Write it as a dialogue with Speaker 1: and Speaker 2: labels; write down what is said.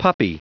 Speaker 1: Puppy.